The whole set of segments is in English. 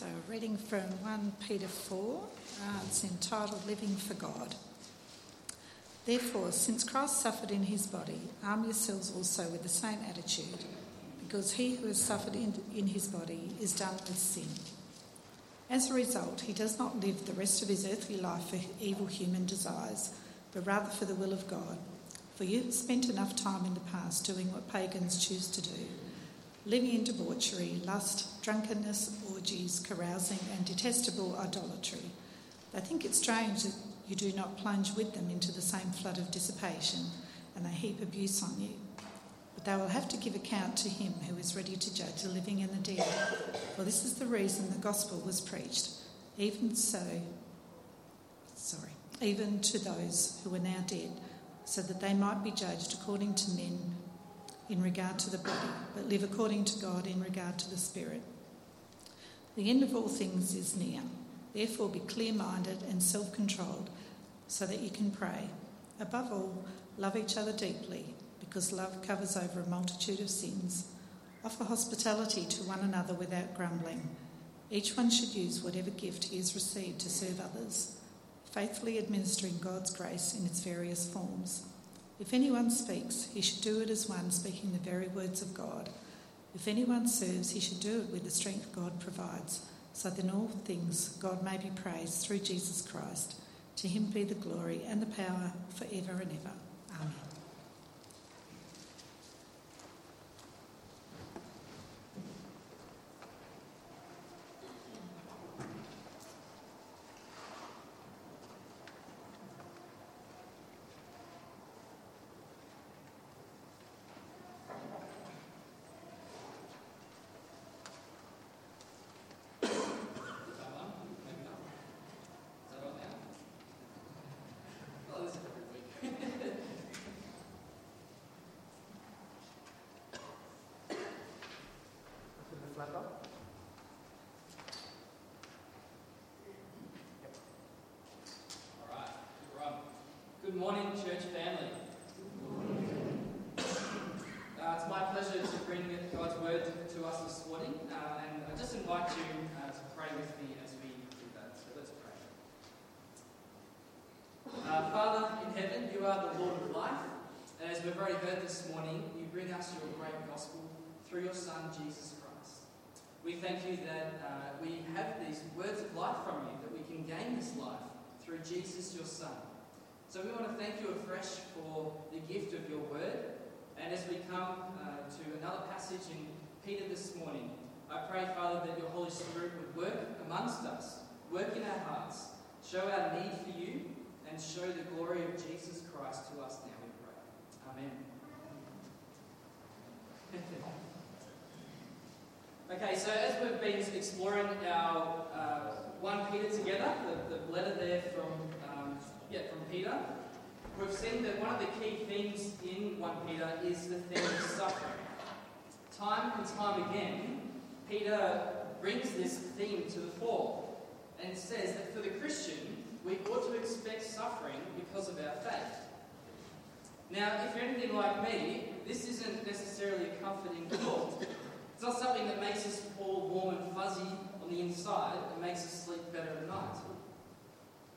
So, reading from 1 Peter 4, uh, it's entitled Living for God. Therefore, since Christ suffered in his body, arm yourselves also with the same attitude, because he who has suffered in, in his body is done with sin. As a result, he does not live the rest of his earthly life for evil human desires, but rather for the will of God. For you have spent enough time in the past doing what pagans choose to do living in debauchery, lust, drunkenness, orgies, carousing, and detestable idolatry. They think it strange that you do not plunge with them into the same flood of dissipation, and they heap abuse on you. But they will have to give account to him who is ready to judge the living and the dead. For this is the reason the gospel was preached, even so, sorry, even to those who are now dead, so that they might be judged according to men in regard to the body, but live according to God in regard to the spirit. The end of all things is near. Therefore, be clear minded and self controlled so that you can pray. Above all, love each other deeply because love covers over a multitude of sins. Offer hospitality to one another without grumbling. Each one should use whatever gift he has received to serve others, faithfully administering God's grace in its various forms. If anyone speaks, he should do it as one speaking the very words of God. If anyone serves, he should do it with the strength God provides, so that in all things God may be praised through Jesus Christ. To him be the glory and the power forever and ever. Amen. Good morning, church family. Uh, it's my pleasure to bring God's word to us this morning, uh, and I just invite you uh, to pray with me as we do that. So let's pray. Uh, Father in heaven, you are the Lord of life, and as we've already heard this morning, you bring us your great gospel through your Son, Jesus Christ. We thank you that uh, we have these words of life from you, that we can gain this life through Jesus, your Son. So we want to thank you afresh for the gift of your word. And as we come uh, to another passage in Peter this morning, I pray, Father, that your Holy Spirit would work amongst us, work in our hearts, show our need for you, and show the glory of Jesus Christ to us now, we pray. Amen. okay, so as we've been exploring our uh, 1 Peter together, the, the letter there from yeah, from Peter, we've seen that one of the key themes in 1 Peter is the theme of suffering. Time and time again, Peter brings this theme to the fore and says that for the Christian, we ought to expect suffering because of our faith. Now, if you're anything like me, this isn't necessarily a comforting thought. It's not something that makes us all warm and fuzzy on the inside and makes us sleep better at night.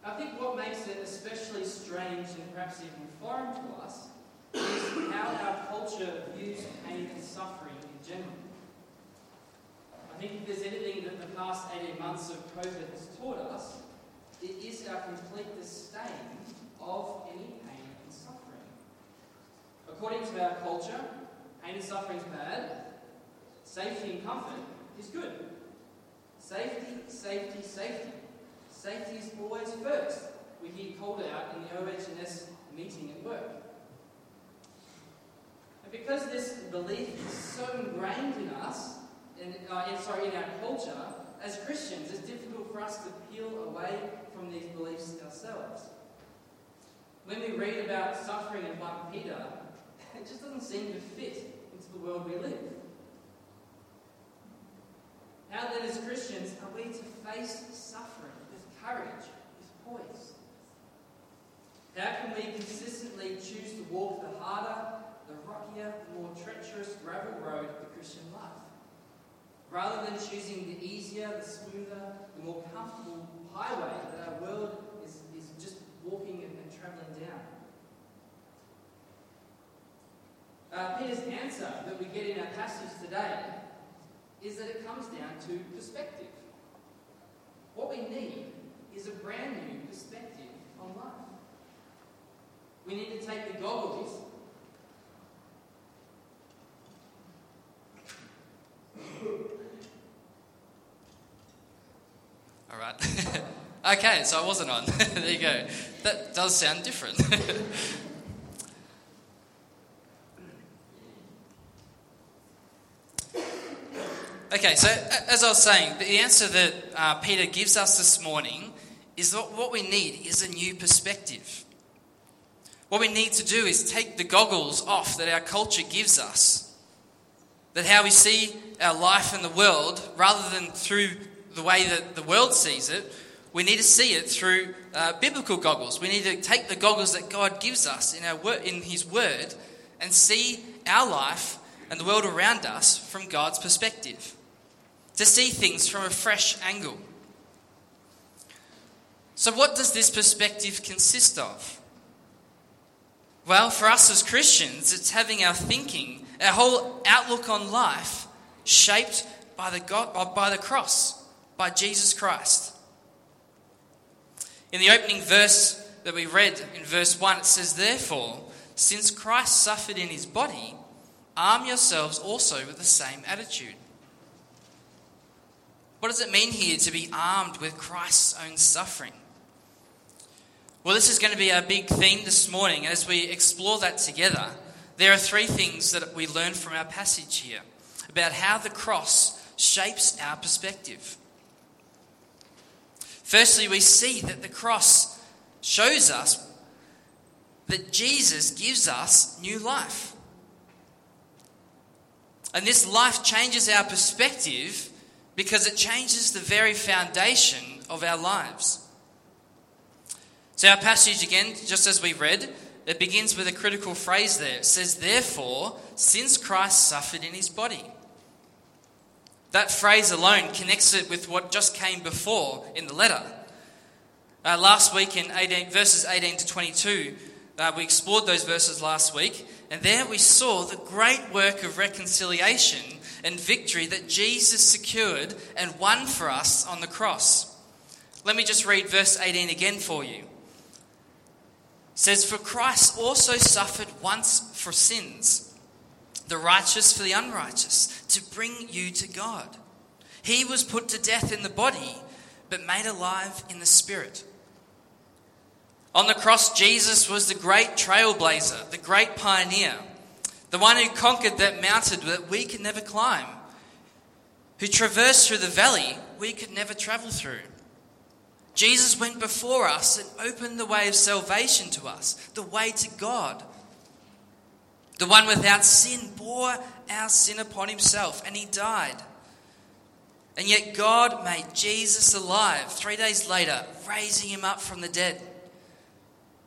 I think what makes it especially strange and perhaps even foreign to us is how our culture views pain and suffering in general. I think if there's anything that the past 18 months of COVID has taught us, it is our complete disdain of any pain and suffering. According to our culture, pain and suffering is bad, safety and comfort is good. Safety, safety, safety. Safety is always first. We hear called out in the OHS meeting at work. And because this belief is so ingrained in us, in, uh, sorry, in our culture, as Christians, it's difficult for us to peel away from these beliefs ourselves. When we read about suffering in 1 Peter, it just doesn't seem to fit into the world we live. How then, as Christians, are we to face suffering? Courage, is poise. How can we consistently choose to walk the harder, the rockier, the more treacherous gravel road of the Christian life? rather than choosing the easier, the smoother, the more comfortable highway that our world is, is just walking and, and traveling down. Uh, Peter's answer that we get in our passage today is that it comes down to perspective. What we need is a brand new perspective on life. We need to take the goggles All right. okay, so I wasn't on. there you go. That does sound different. okay, so as I was saying, the answer that uh, Peter gives us this morning is that what we need is a new perspective. What we need to do is take the goggles off that our culture gives us. That how we see our life in the world, rather than through the way that the world sees it, we need to see it through uh, biblical goggles. We need to take the goggles that God gives us in, our wor- in His Word and see our life and the world around us from God's perspective. To see things from a fresh angle. So, what does this perspective consist of? Well, for us as Christians, it's having our thinking, our whole outlook on life shaped by the, God, uh, by the cross, by Jesus Christ. In the opening verse that we read in verse 1, it says, Therefore, since Christ suffered in his body, arm yourselves also with the same attitude. What does it mean here to be armed with Christ's own suffering? Well, this is going to be our big theme this morning. As we explore that together, there are three things that we learn from our passage here about how the cross shapes our perspective. Firstly, we see that the cross shows us that Jesus gives us new life. And this life changes our perspective because it changes the very foundation of our lives. So, our passage again, just as we read, it begins with a critical phrase there. It says, Therefore, since Christ suffered in his body. That phrase alone connects it with what just came before in the letter. Uh, last week in 18, verses 18 to 22, uh, we explored those verses last week, and there we saw the great work of reconciliation and victory that Jesus secured and won for us on the cross. Let me just read verse 18 again for you says, For Christ also suffered once for sins, the righteous for the unrighteous, to bring you to God. He was put to death in the body, but made alive in the spirit. On the cross, Jesus was the great trailblazer, the great pioneer, the one who conquered that mountain that we could never climb, who traversed through the valley we could never travel through. Jesus went before us and opened the way of salvation to us, the way to God. The one without sin bore our sin upon himself and he died. And yet God made Jesus alive three days later, raising him up from the dead.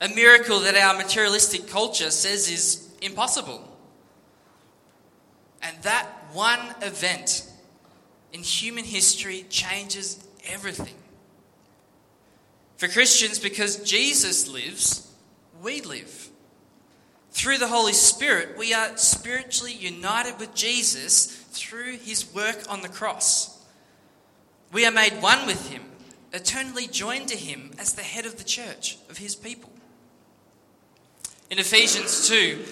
A miracle that our materialistic culture says is impossible. And that one event in human history changes everything. For Christians, because Jesus lives, we live. Through the Holy Spirit, we are spiritually united with Jesus through his work on the cross. We are made one with him, eternally joined to him as the head of the church, of his people. In Ephesians 2,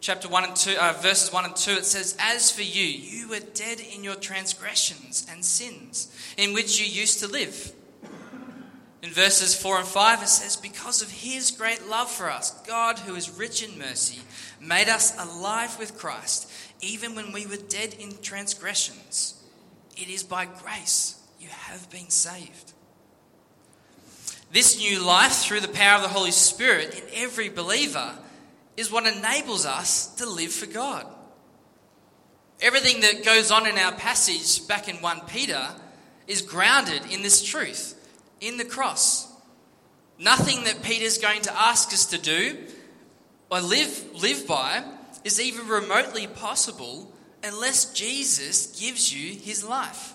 chapter 1 and 2, uh, verses 1 and 2, it says, As for you, you were dead in your transgressions and sins, in which you used to live in verses 4 and 5, it says, Because of his great love for us, God, who is rich in mercy, made us alive with Christ, even when we were dead in transgressions. It is by grace you have been saved. This new life, through the power of the Holy Spirit in every believer, is what enables us to live for God. Everything that goes on in our passage back in 1 Peter is grounded in this truth in the cross. Nothing that Peter's going to ask us to do or live, live by is even remotely possible unless Jesus gives you his life.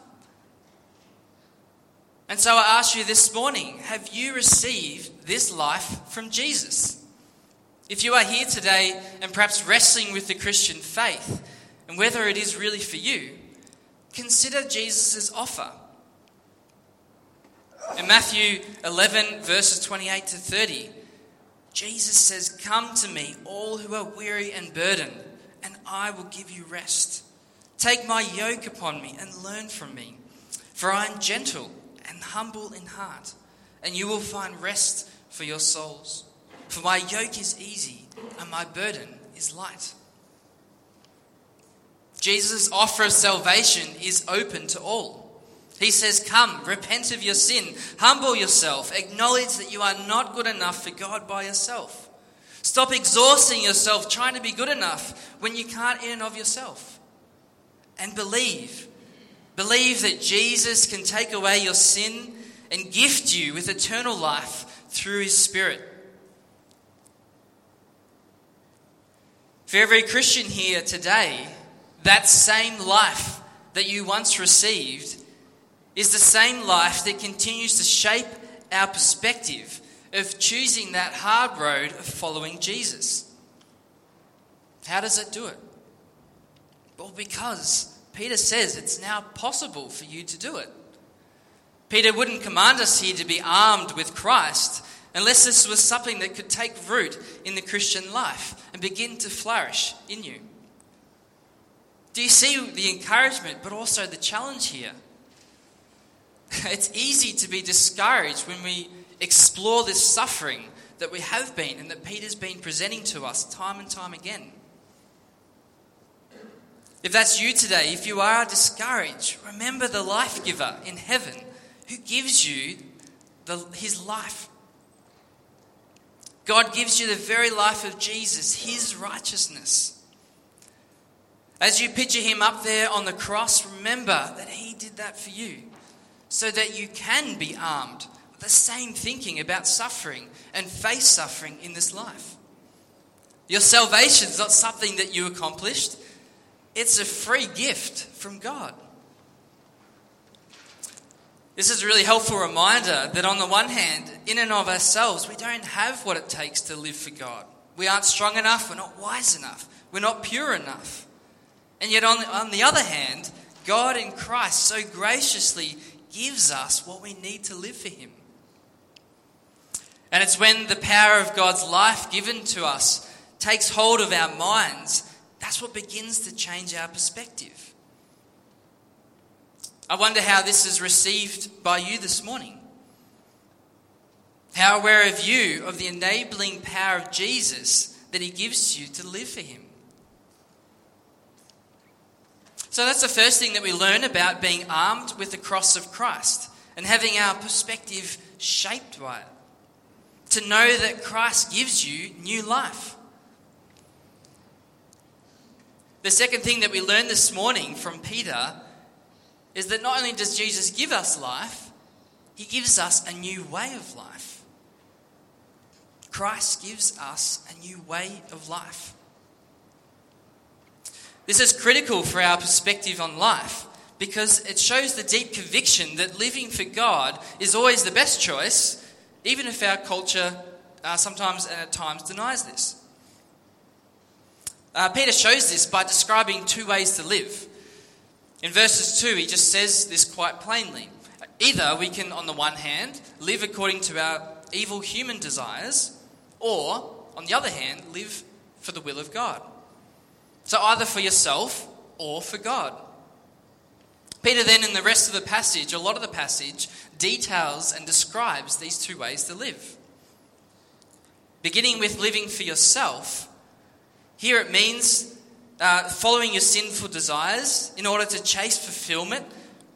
And so I ask you this morning have you received this life from Jesus? If you are here today and perhaps wrestling with the Christian faith and whether it is really for you, consider Jesus' offer. In Matthew 11, verses 28 to 30, Jesus says, Come to me, all who are weary and burdened, and I will give you rest. Take my yoke upon me and learn from me, for I am gentle and humble in heart, and you will find rest for your souls. For my yoke is easy and my burden is light. Jesus' offer of salvation is open to all. He says, Come, repent of your sin, humble yourself, acknowledge that you are not good enough for God by yourself. Stop exhausting yourself trying to be good enough when you can't in and of yourself. And believe. Believe that Jesus can take away your sin and gift you with eternal life through his Spirit. For every Christian here today, that same life that you once received is the same life that continues to shape our perspective of choosing that hard road of following Jesus. How does it do it? Well, because Peter says it's now possible for you to do it. Peter wouldn't command us here to be armed with Christ unless this was something that could take root in the Christian life and begin to flourish in you. Do you see the encouragement, but also the challenge here? It's easy to be discouraged when we explore this suffering that we have been and that Peter's been presenting to us time and time again. If that's you today, if you are discouraged, remember the life giver in heaven who gives you the, his life. God gives you the very life of Jesus, his righteousness. As you picture him up there on the cross, remember that he did that for you so that you can be armed with the same thinking about suffering and face suffering in this life. Your salvation is not something that you accomplished, it's a free gift from God. This is a really helpful reminder that, on the one hand, in and of ourselves, we don't have what it takes to live for God. We aren't strong enough, we're not wise enough, we're not pure enough. And yet, on the, on the other hand, God in Christ so graciously gives us what we need to live for Him. And it's when the power of God's life given to us takes hold of our minds, that's what begins to change our perspective. I wonder how this is received by you this morning. How aware of you of the enabling power of Jesus that He gives you to live for Him? So that's the first thing that we learn about being armed with the cross of Christ and having our perspective shaped by it. To know that Christ gives you new life. The second thing that we learn this morning from Peter is that not only does Jesus give us life, he gives us a new way of life. Christ gives us a new way of life. This is critical for our perspective on life because it shows the deep conviction that living for God is always the best choice, even if our culture uh, sometimes and at times denies this. Uh, Peter shows this by describing two ways to live. In verses 2, he just says this quite plainly. Either we can, on the one hand, live according to our evil human desires, or, on the other hand, live for the will of God. So either for yourself or for God. Peter then, in the rest of the passage, a lot of the passage, details and describes these two ways to live. Beginning with living for yourself, here it means uh, following your sinful desires in order to chase fulfillment,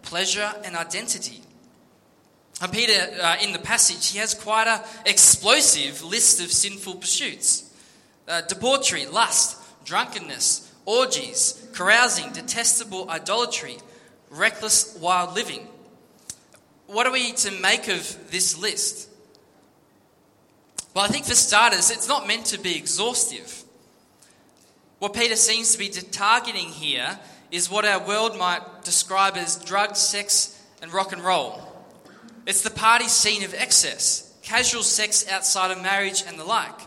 pleasure, and identity. And Peter, uh, in the passage, he has quite an explosive list of sinful pursuits uh, debauchery, lust, drunkenness, orgies, carousing, detestable idolatry, reckless wild living. What are we to make of this list? Well, I think for starters, it's not meant to be exhaustive. What Peter seems to be targeting here is what our world might describe as drugs, sex, and rock and roll. It's the party scene of excess, casual sex outside of marriage, and the like.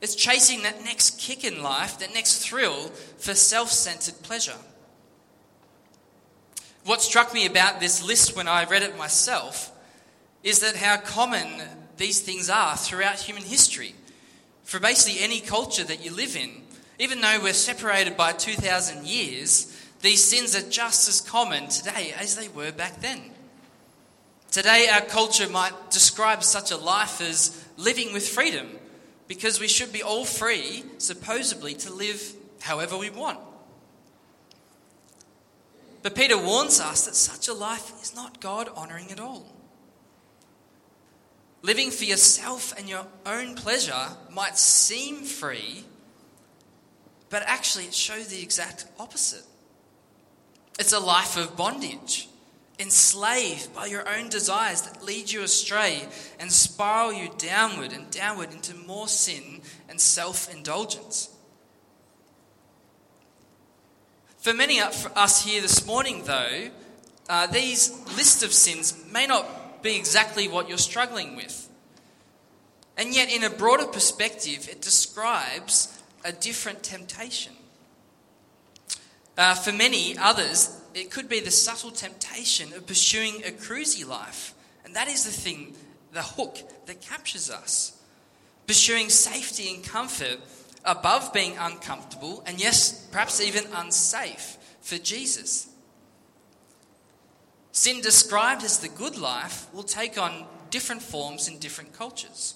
It's chasing that next kick in life, that next thrill for self centered pleasure. What struck me about this list when I read it myself is that how common these things are throughout human history. For basically any culture that you live in, even though we're separated by 2,000 years, these sins are just as common today as they were back then. Today, our culture might describe such a life as living with freedom because we should be all free, supposedly, to live however we want. But Peter warns us that such a life is not God honouring at all. Living for yourself and your own pleasure might seem free, but actually it shows the exact opposite. It's a life of bondage, enslaved by your own desires that lead you astray and spiral you downward and downward into more sin and self indulgence. For many of us here this morning, though, uh, these list of sins may not be exactly what you're struggling with. And yet, in a broader perspective, it describes a different temptation. Uh, for many others, it could be the subtle temptation of pursuing a cruisy life. And that is the thing, the hook that captures us. Pursuing safety and comfort above being uncomfortable and, yes, perhaps even unsafe for Jesus. Sin described as the good life will take on different forms in different cultures.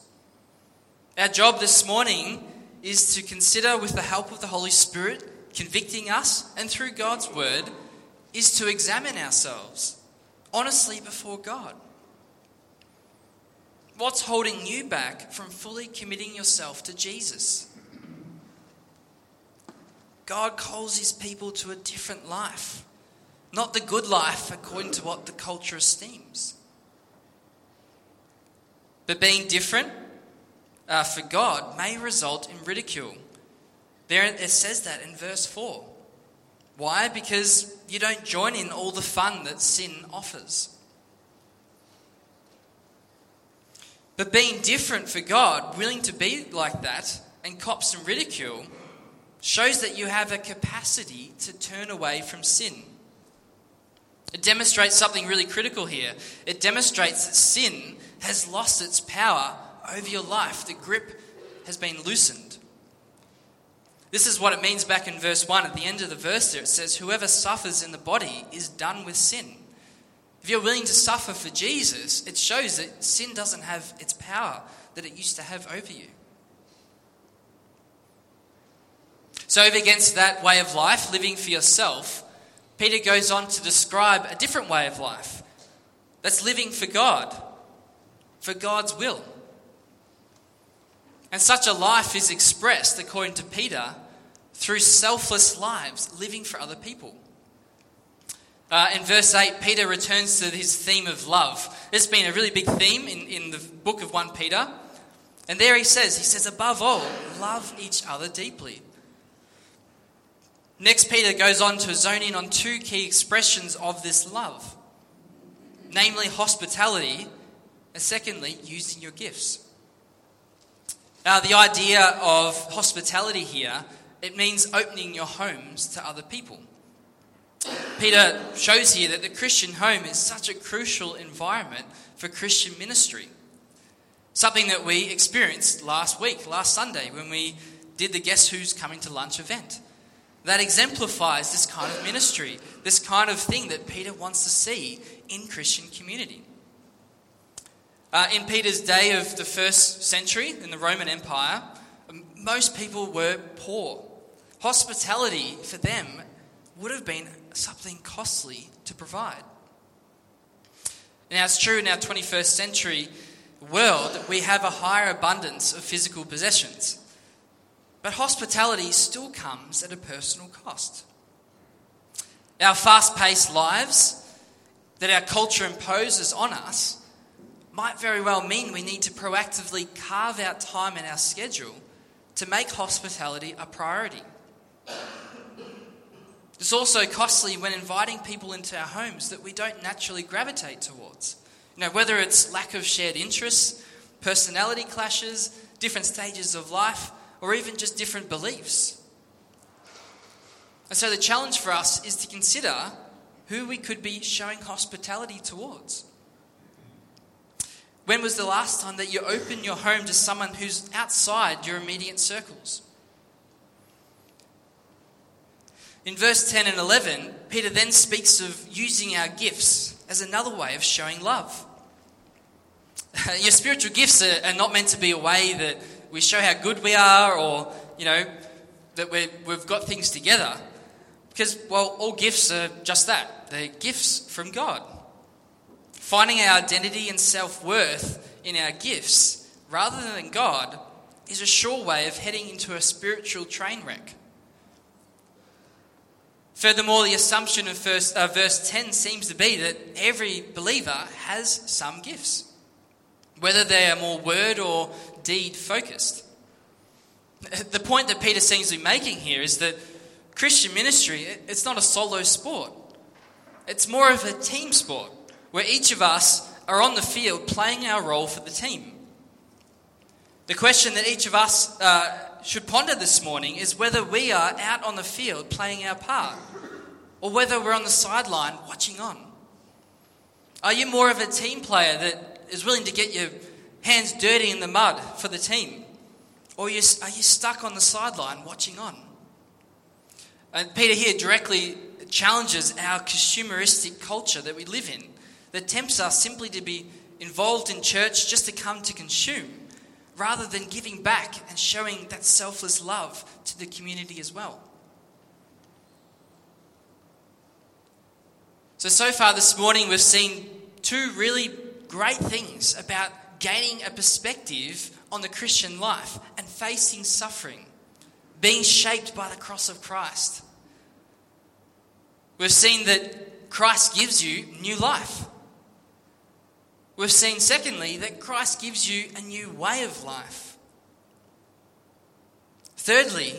Our job this morning is to consider, with the help of the Holy Spirit, convicting us, and through God's Word, is to examine ourselves honestly before God. What's holding you back from fully committing yourself to Jesus? God calls his people to a different life, not the good life according to what the culture esteems. But being different uh, for God may result in ridicule. There it says that in verse 4. Why? Because you don't join in all the fun that sin offers. But being different for God, willing to be like that, and cop some ridicule, shows that you have a capacity to turn away from sin. It demonstrates something really critical here. It demonstrates that sin has lost its power over your life, the grip has been loosened. This is what it means back in verse 1. At the end of the verse there, it says, Whoever suffers in the body is done with sin. If you're willing to suffer for Jesus, it shows that sin doesn't have its power that it used to have over you. So, against that way of life, living for yourself, Peter goes on to describe a different way of life that's living for God, for God's will. And such a life is expressed, according to Peter, through selfless lives, living for other people. Uh, in verse 8, Peter returns to his theme of love. It's been a really big theme in, in the book of 1 Peter. And there he says, he says, above all, love each other deeply. Next, Peter goes on to zone in on two key expressions of this love namely, hospitality, and secondly, using your gifts. Now, the idea of hospitality here, it means opening your homes to other people. Peter shows here that the Christian home is such a crucial environment for Christian ministry. Something that we experienced last week, last Sunday, when we did the Guess Who's Coming to Lunch event that exemplifies this kind of ministry, this kind of thing that Peter wants to see in Christian community. Uh, in Peter's day of the first century in the Roman Empire, most people were poor. Hospitality for them would have been something costly to provide. Now, it's true in our 21st century world, we have a higher abundance of physical possessions. But hospitality still comes at a personal cost. Our fast paced lives that our culture imposes on us might very well mean we need to proactively carve out time in our schedule to make hospitality a priority. It's also costly when inviting people into our homes that we don't naturally gravitate towards. You know, whether it's lack of shared interests, personality clashes, different stages of life, or even just different beliefs. And so the challenge for us is to consider who we could be showing hospitality towards. When was the last time that you opened your home to someone who's outside your immediate circles? In verse 10 and 11, Peter then speaks of using our gifts as another way of showing love. Your spiritual gifts are, are, not meant to be a way that we show how good we are or, you know, that we we've got things together. Because, well, all gifts are just that they're gifts from God. Finding our identity and self worth in our gifts rather than God is a sure way of heading into a spiritual train wreck. Furthermore, the assumption of first, uh, verse 10 seems to be that every believer has some gifts, whether they are more word or deed focused. The point that Peter seems to be making here is that Christian ministry, it's not a solo sport. It's more of a team sport where each of us are on the field playing our role for the team. The question that each of us uh, should ponder this morning is whether we are out on the field playing our part or whether we're on the sideline watching on. Are you more of a team player that is willing to get your hands dirty in the mud for the team? Or are you, are you stuck on the sideline watching on? And Peter here directly challenges our consumeristic culture that we live in that tempts us simply to be involved in church just to come to consume rather than giving back and showing that selfless love to the community as well. So, so far this morning, we've seen two really great things about gaining a perspective on the Christian life and facing suffering, being shaped by the cross of Christ. We've seen that Christ gives you new life. We've seen, secondly, that Christ gives you a new way of life. Thirdly,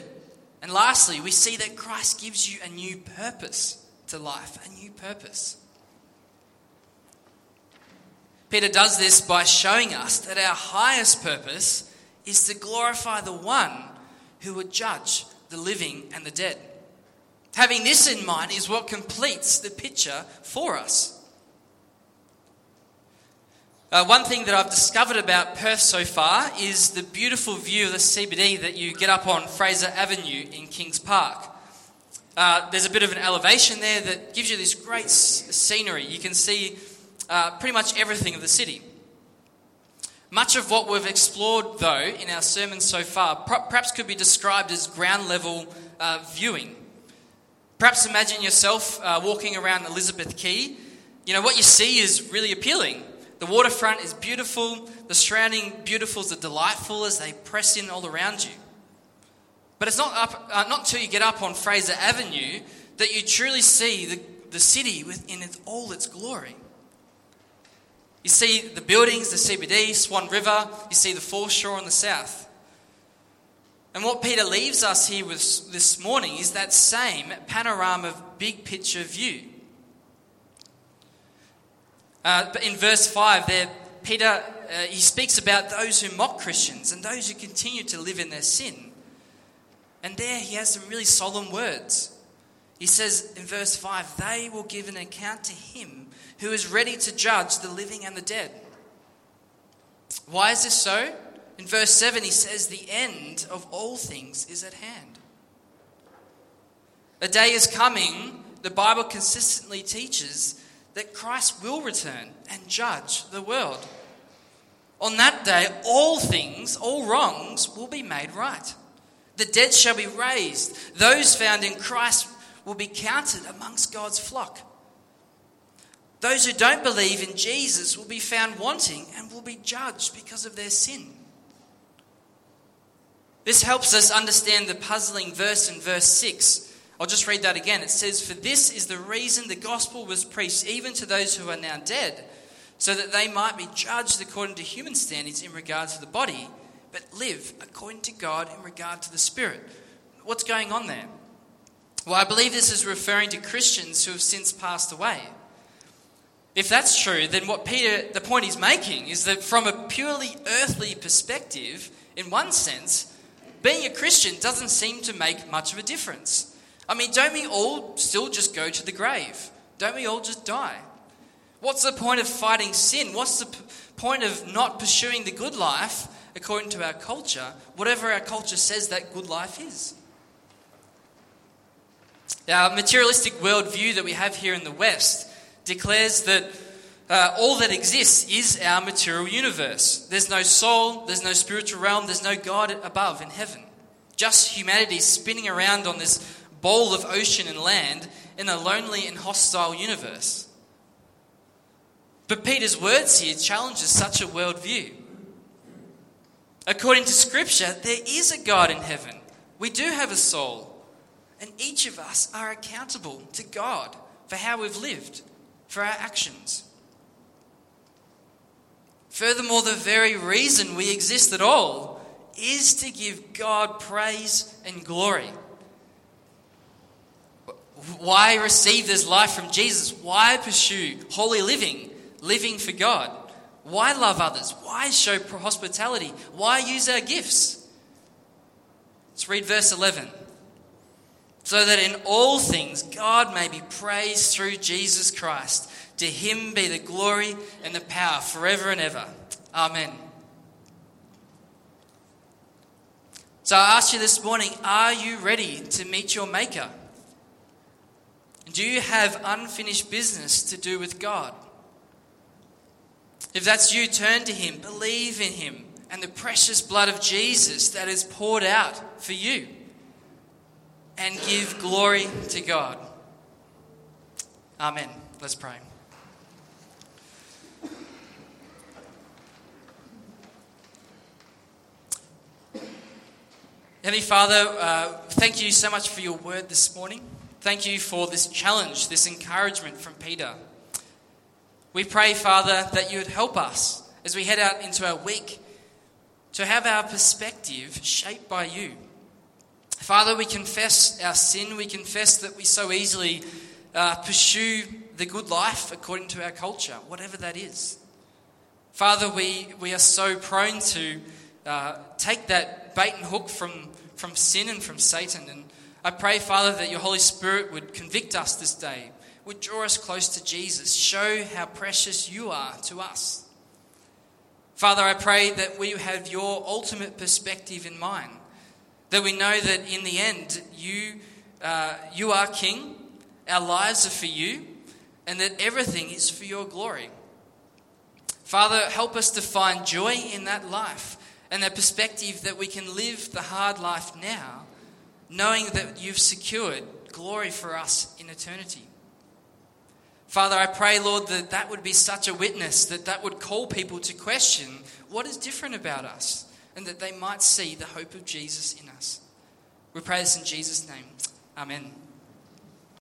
and lastly, we see that Christ gives you a new purpose to life, a new purpose. Peter does this by showing us that our highest purpose is to glorify the one who would judge the living and the dead. Having this in mind is what completes the picture for us. Uh, one thing that I've discovered about Perth so far is the beautiful view of the CBD that you get up on Fraser Avenue in Kings Park. Uh, there's a bit of an elevation there that gives you this great scenery. You can see uh, pretty much everything of the city. Much of what we've explored, though, in our sermon so far, perhaps could be described as ground level uh, viewing. Perhaps imagine yourself uh, walking around Elizabeth Quay. You know, what you see is really appealing. The waterfront is beautiful, the surrounding beautifuls are delightful as they press in all around you. But it's not, up, uh, not until you get up on Fraser Avenue that you truly see the, the city within its, all its glory. You see the buildings, the CBD, Swan River, you see the foreshore on the south. And what Peter leaves us here with this morning is that same panorama of big picture view. Uh, but in verse 5 there, Peter, uh, he speaks about those who mock Christians and those who continue to live in their sin. And there he has some really solemn words. He says in verse 5 they will give an account to him who is ready to judge the living and the dead. Why is this so? In verse 7, he says, The end of all things is at hand. A day is coming, the Bible consistently teaches, that Christ will return and judge the world. On that day, all things, all wrongs will be made right. The dead shall be raised. Those found in Christ will be counted amongst God's flock. Those who don't believe in Jesus will be found wanting and will be judged because of their sin. This helps us understand the puzzling verse in verse 6 I'll just read that again. It says, For this is the reason the gospel was preached even to those who are now dead, so that they might be judged according to human standards in regard to the body, but live according to God in regard to the spirit. What's going on there? Well, I believe this is referring to Christians who have since passed away. If that's true, then what Peter, the point he's making is that from a purely earthly perspective, in one sense, being a Christian doesn't seem to make much of a difference. I mean, don't we all still just go to the grave? Don't we all just die? What's the point of fighting sin? What's the p- point of not pursuing the good life according to our culture, whatever our culture says that good life is? Our materialistic worldview that we have here in the West declares that uh, all that exists is our material universe. There's no soul, there's no spiritual realm, there's no God above in heaven. Just humanity spinning around on this bowl of ocean and land in a lonely and hostile universe. But Peter's words here challenges such a worldview. According to Scripture, there is a God in heaven. We do have a soul. And each of us are accountable to God for how we've lived, for our actions. Furthermore, the very reason we exist at all is to give God praise and glory. Why receive this life from Jesus? Why pursue holy living, living for God? Why love others? Why show hospitality? Why use our gifts? Let's read verse 11 so that in all things God may be praised through Jesus Christ. To him be the glory and the power forever and ever. Amen. So I ask you this morning are you ready to meet your Maker? Do you have unfinished business to do with God? If that's you, turn to Him, believe in Him and the precious blood of Jesus that is poured out for you and give glory to God. Amen. Let's pray. Heavenly Father, uh, thank you so much for your word this morning. Thank you for this challenge, this encouragement from Peter. We pray, Father, that you would help us as we head out into our week to have our perspective shaped by you. Father, we confess our sin. We confess that we so easily uh, pursue the good life according to our culture, whatever that is. Father, we, we are so prone to uh, take that bait and hook from, from sin and from Satan. And I pray, Father, that your Holy Spirit would convict us this day, would draw us close to Jesus, show how precious you are to us. Father, I pray that we have your ultimate perspective in mind that we know that in the end, you, uh, you are King, our lives are for you, and that everything is for your glory. Father, help us to find joy in that life and that perspective that we can live the hard life now, knowing that you've secured glory for us in eternity. Father, I pray, Lord, that that would be such a witness, that that would call people to question what is different about us and that they might see the hope of Jesus in us. We pray this in Jesus' name. Amen.